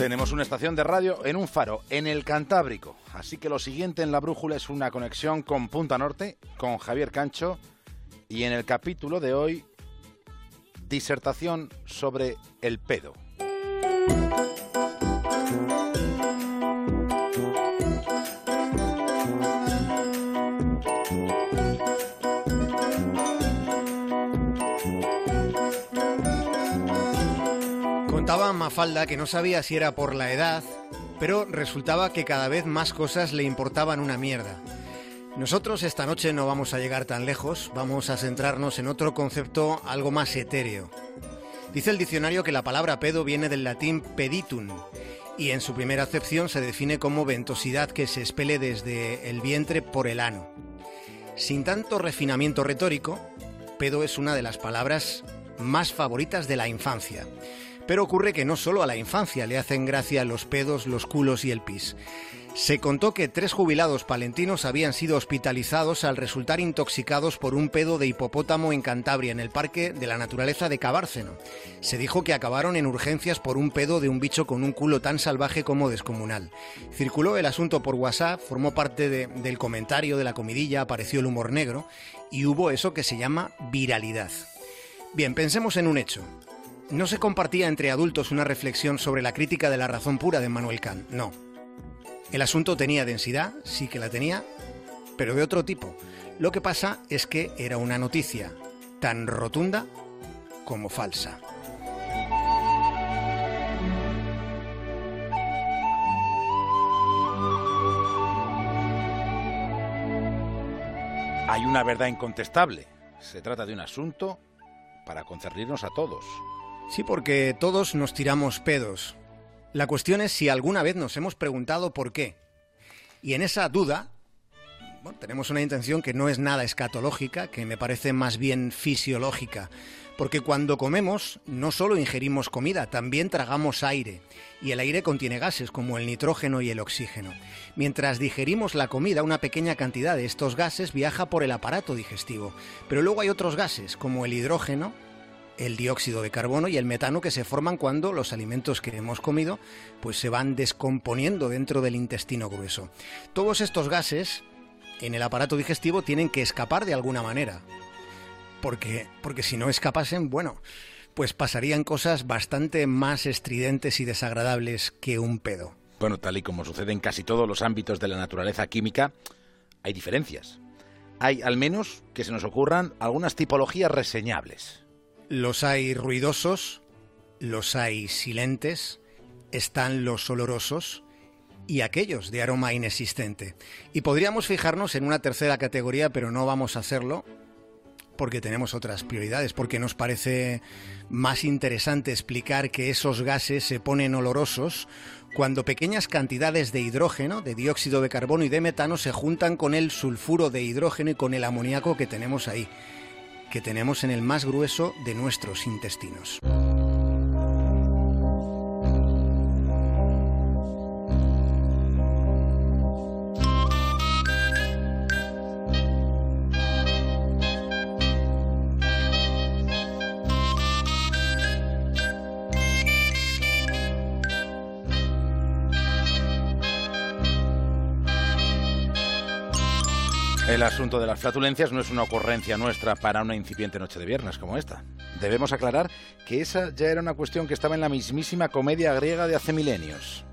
Tenemos una estación de radio en un faro, en el Cantábrico. Así que lo siguiente en la brújula es una conexión con Punta Norte, con Javier Cancho. Y en el capítulo de hoy, disertación sobre el pedo. Mafalda que no sabía si era por la edad, pero resultaba que cada vez más cosas le importaban una mierda. Nosotros esta noche no vamos a llegar tan lejos, vamos a centrarnos en otro concepto algo más etéreo. Dice el diccionario que la palabra pedo viene del latín peditum y en su primera acepción se define como ventosidad que se expele desde el vientre por el ano. Sin tanto refinamiento retórico, pedo es una de las palabras más favoritas de la infancia. Pero ocurre que no solo a la infancia le hacen gracia los pedos, los culos y el pis. Se contó que tres jubilados palentinos habían sido hospitalizados al resultar intoxicados por un pedo de hipopótamo en Cantabria, en el Parque de la Naturaleza de Cabárceno. Se dijo que acabaron en urgencias por un pedo de un bicho con un culo tan salvaje como descomunal. Circuló el asunto por WhatsApp, formó parte del comentario de la comidilla, apareció el humor negro y hubo eso que se llama viralidad. Bien, pensemos en un hecho. No se compartía entre adultos una reflexión sobre la crítica de la razón pura de Manuel Kant, no. El asunto tenía densidad, sí que la tenía, pero de otro tipo. Lo que pasa es que era una noticia tan rotunda como falsa. Hay una verdad incontestable. Se trata de un asunto para concernirnos a todos. Sí, porque todos nos tiramos pedos. La cuestión es si alguna vez nos hemos preguntado por qué. Y en esa duda, tenemos una intención que no es nada escatológica, que me parece más bien fisiológica. Porque cuando comemos, no solo ingerimos comida, también tragamos aire. Y el aire contiene gases como el nitrógeno y el oxígeno. Mientras digerimos la comida, una pequeña cantidad de estos gases viaja por el aparato digestivo. Pero luego hay otros gases, como el hidrógeno, el dióxido de carbono y el metano que se forman cuando los alimentos que hemos comido pues se van descomponiendo dentro del intestino grueso. Todos estos gases en el aparato digestivo tienen que escapar de alguna manera. Porque, porque si no escapasen, bueno, pues pasarían cosas bastante más estridentes y desagradables que un pedo. Bueno, tal y como sucede en casi todos los ámbitos de la naturaleza química, hay diferencias. Hay, al menos, que se nos ocurran algunas tipologías reseñables. Los hay ruidosos, los hay silentes, están los olorosos y aquellos de aroma inexistente. Y podríamos fijarnos en una tercera categoría, pero no vamos a hacerlo porque tenemos otras prioridades, porque nos parece más interesante explicar que esos gases se ponen olorosos cuando pequeñas cantidades de hidrógeno, de dióxido de carbono y de metano se juntan con el sulfuro de hidrógeno y con el amoníaco que tenemos ahí que tenemos en el más grueso de nuestros intestinos. El asunto de las flatulencias no es una ocurrencia nuestra para una incipiente noche de viernes como esta. Debemos aclarar que esa ya era una cuestión que estaba en la mismísima comedia griega de hace milenios.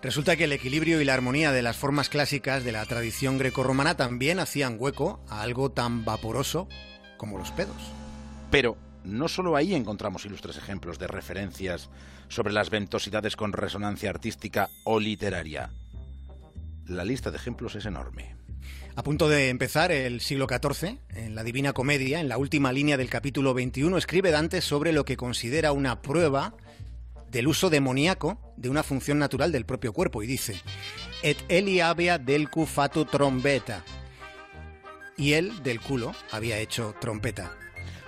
Resulta que el equilibrio y la armonía de las formas clásicas de la tradición grecorromana también hacían hueco a algo tan vaporoso como los pedos. Pero no solo ahí encontramos ilustres ejemplos de referencias sobre las ventosidades con resonancia artística o literaria. La lista de ejemplos es enorme. A punto de empezar el siglo XIV, en la Divina Comedia, en la última línea del capítulo 21, escribe Dante sobre lo que considera una prueba del uso demoníaco de una función natural del propio cuerpo y dice: Et eli habia del fato trombeta. Y él, del culo, había hecho trompeta.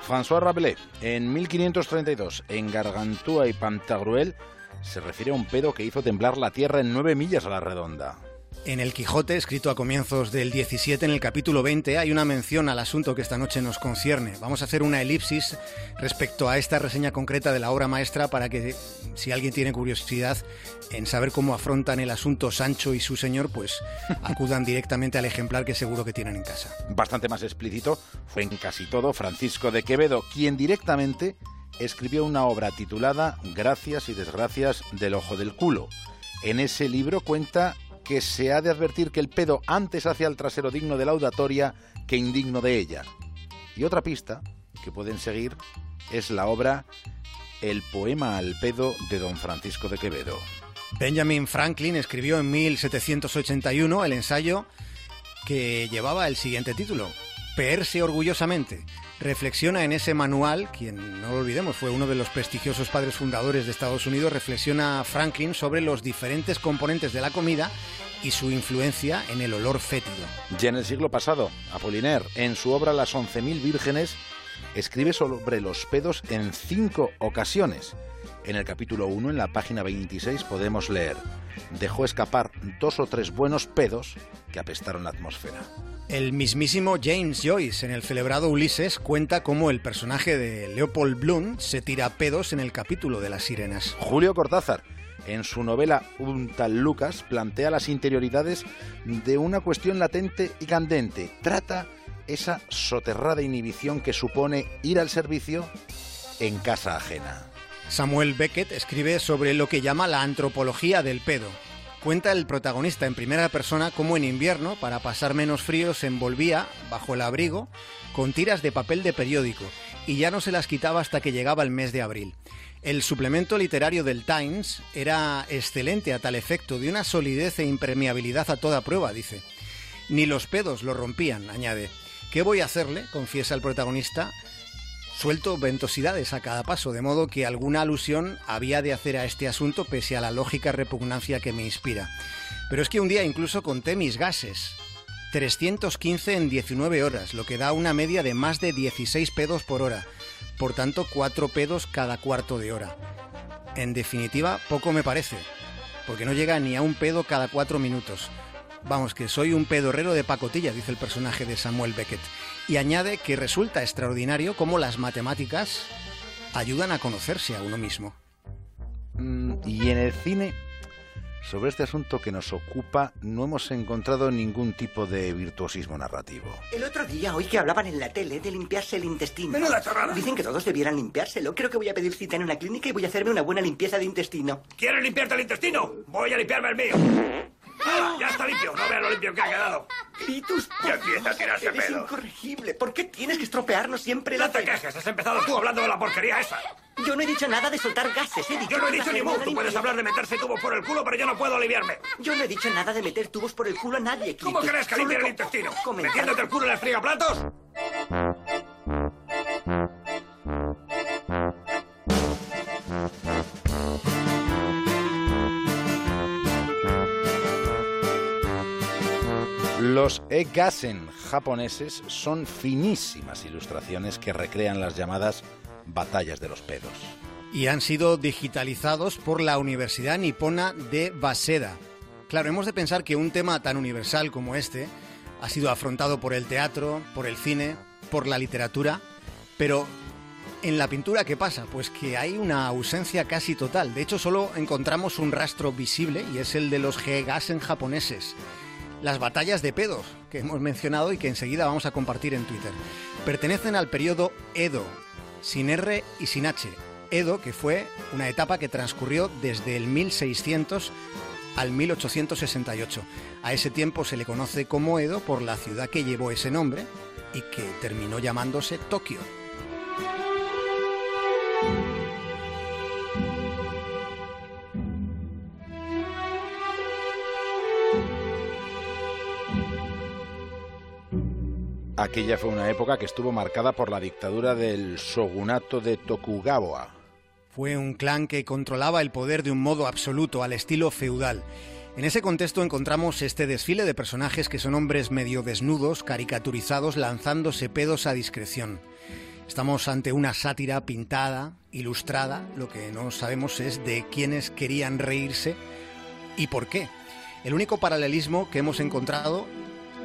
François Rabelais, en 1532, en Gargantúa y Pantagruel, se refiere a un pedo que hizo temblar la tierra en nueve millas a la redonda. En el Quijote, escrito a comienzos del 17, en el capítulo 20, hay una mención al asunto que esta noche nos concierne. Vamos a hacer una elipsis respecto a esta reseña concreta de la obra maestra para que, si alguien tiene curiosidad en saber cómo afrontan el asunto Sancho y su señor, pues acudan directamente al ejemplar que seguro que tienen en casa. Bastante más explícito fue en casi todo Francisco de Quevedo, quien directamente escribió una obra titulada Gracias y desgracias del ojo del culo. En ese libro cuenta que se ha de advertir que el pedo antes hacia el trasero digno de la audatoria que indigno de ella. Y otra pista que pueden seguir es la obra El poema al pedo de don Francisco de Quevedo. Benjamin Franklin escribió en 1781 el ensayo que llevaba el siguiente título, Peerse orgullosamente. Reflexiona en ese manual, quien no lo olvidemos fue uno de los prestigiosos padres fundadores de Estados Unidos, reflexiona Franklin sobre los diferentes componentes de la comida y su influencia en el olor fétido. Ya en el siglo pasado, Apollinaire, en su obra Las 11.000 vírgenes, escribe sobre los pedos en cinco ocasiones. En el capítulo 1, en la página 26, podemos leer, dejó escapar dos o tres buenos pedos que apestaron la atmósfera. El mismísimo James Joyce en el celebrado Ulises cuenta cómo el personaje de Leopold Bloom se tira pedos en el capítulo de las sirenas. Julio Cortázar, en su novela Un tal Lucas, plantea las interioridades de una cuestión latente y candente. Trata esa soterrada inhibición que supone ir al servicio en casa ajena. Samuel Beckett escribe sobre lo que llama la antropología del pedo Cuenta el protagonista en primera persona cómo en invierno, para pasar menos frío, se envolvía bajo el abrigo con tiras de papel de periódico y ya no se las quitaba hasta que llegaba el mes de abril. El suplemento literario del Times era excelente a tal efecto, de una solidez e impermeabilidad a toda prueba, dice. Ni los pedos lo rompían, añade. ¿Qué voy a hacerle? confiesa el protagonista suelto ventosidades a cada paso, de modo que alguna alusión había de hacer a este asunto pese a la lógica repugnancia que me inspira. Pero es que un día incluso conté mis gases. 315 en 19 horas, lo que da una media de más de 16 pedos por hora. Por tanto, 4 pedos cada cuarto de hora. En definitiva, poco me parece, porque no llega ni a un pedo cada 4 minutos. Vamos, que soy un pedorrero de pacotilla, dice el personaje de Samuel Beckett. Y añade que resulta extraordinario cómo las matemáticas ayudan a conocerse a uno mismo. Mm, y en el cine, sobre este asunto que nos ocupa, no hemos encontrado ningún tipo de virtuosismo narrativo. El otro día oí que hablaban en la tele de limpiarse el intestino. Menuda chorrada. Dicen que todos debieran limpiárselo. Creo que voy a pedir cita en una clínica y voy a hacerme una buena limpieza de intestino. ¿Quieres limpiarte el intestino? Voy a limpiarme el mío. ¡Ah! ¡Ya está limpio! No veas lo limpio que ha quedado. Titus, Ya empieza a tirarse eres pedo. incorregible. ¿Por qué tienes que estropearnos siempre la No te quejes, has empezado tú hablando de la porquería esa. Yo no he dicho nada de soltar gases. He dicho Yo no he dicho ni mu. Tú puedes hablar de meterse tubos por el culo, pero yo no puedo aliviarme. Yo no he dicho nada de meter tubos por el culo a nadie, ¿Cómo Clitus. crees que limpia el intestino? comentar- ¿Metiéndote el culo en el frigaplatos? Los e-gassen japoneses son finísimas ilustraciones que recrean las llamadas batallas de los pedos. Y han sido digitalizados por la Universidad Nipona de Waseda. Claro, hemos de pensar que un tema tan universal como este ha sido afrontado por el teatro, por el cine, por la literatura, pero en la pintura, ¿qué pasa? Pues que hay una ausencia casi total. De hecho, solo encontramos un rastro visible y es el de los Gegassen japoneses. Las batallas de pedos que hemos mencionado y que enseguida vamos a compartir en Twitter. Pertenecen al periodo Edo, sin R y sin H. Edo, que fue una etapa que transcurrió desde el 1600 al 1868. A ese tiempo se le conoce como Edo por la ciudad que llevó ese nombre y que terminó llamándose Tokio. Aquella fue una época que estuvo marcada por la dictadura del shogunato de Tokugawa. Fue un clan que controlaba el poder de un modo absoluto, al estilo feudal. En ese contexto encontramos este desfile de personajes que son hombres medio desnudos, caricaturizados, lanzándose pedos a discreción. Estamos ante una sátira pintada, ilustrada, lo que no sabemos es de quiénes querían reírse y por qué. El único paralelismo que hemos encontrado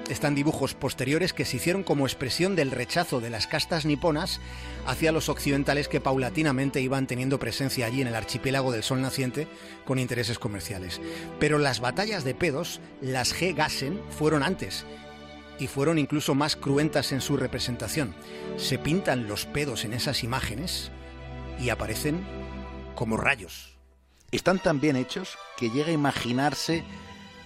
están dibujos posteriores que se hicieron como expresión del rechazo de las castas niponas hacia los occidentales que paulatinamente iban teniendo presencia allí en el archipiélago del Sol Naciente con intereses comerciales. Pero las batallas de pedos, las G-Gassen, fueron antes y fueron incluso más cruentas en su representación. Se pintan los pedos en esas imágenes y aparecen como rayos. Están tan bien hechos que llega a imaginarse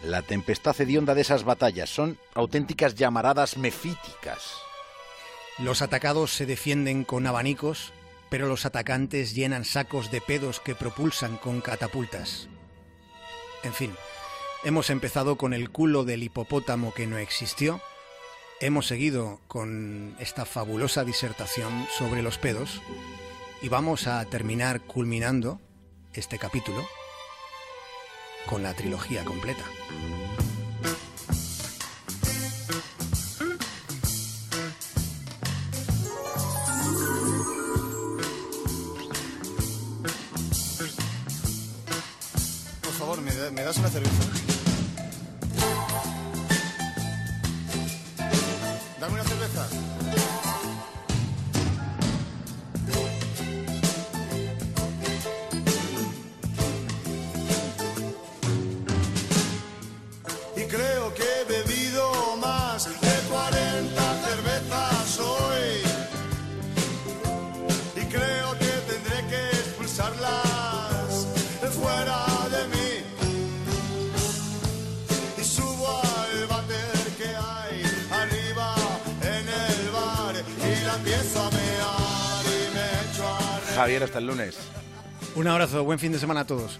la tempestad hedionda de esas batallas. Son auténticas llamaradas mefíticas. Los atacados se defienden con abanicos, pero los atacantes llenan sacos de pedos que propulsan con catapultas. En fin, hemos empezado con el culo del hipopótamo que no existió, hemos seguido con esta fabulosa disertación sobre los pedos y vamos a terminar culminando este capítulo con la trilogía completa. Por favor, ¿me, da- me das una cerveza? Y subo al váter que hay arriba en el bar y la empiezo a mear y me echo a. Javier, hasta el lunes. Un abrazo, buen fin de semana a todos.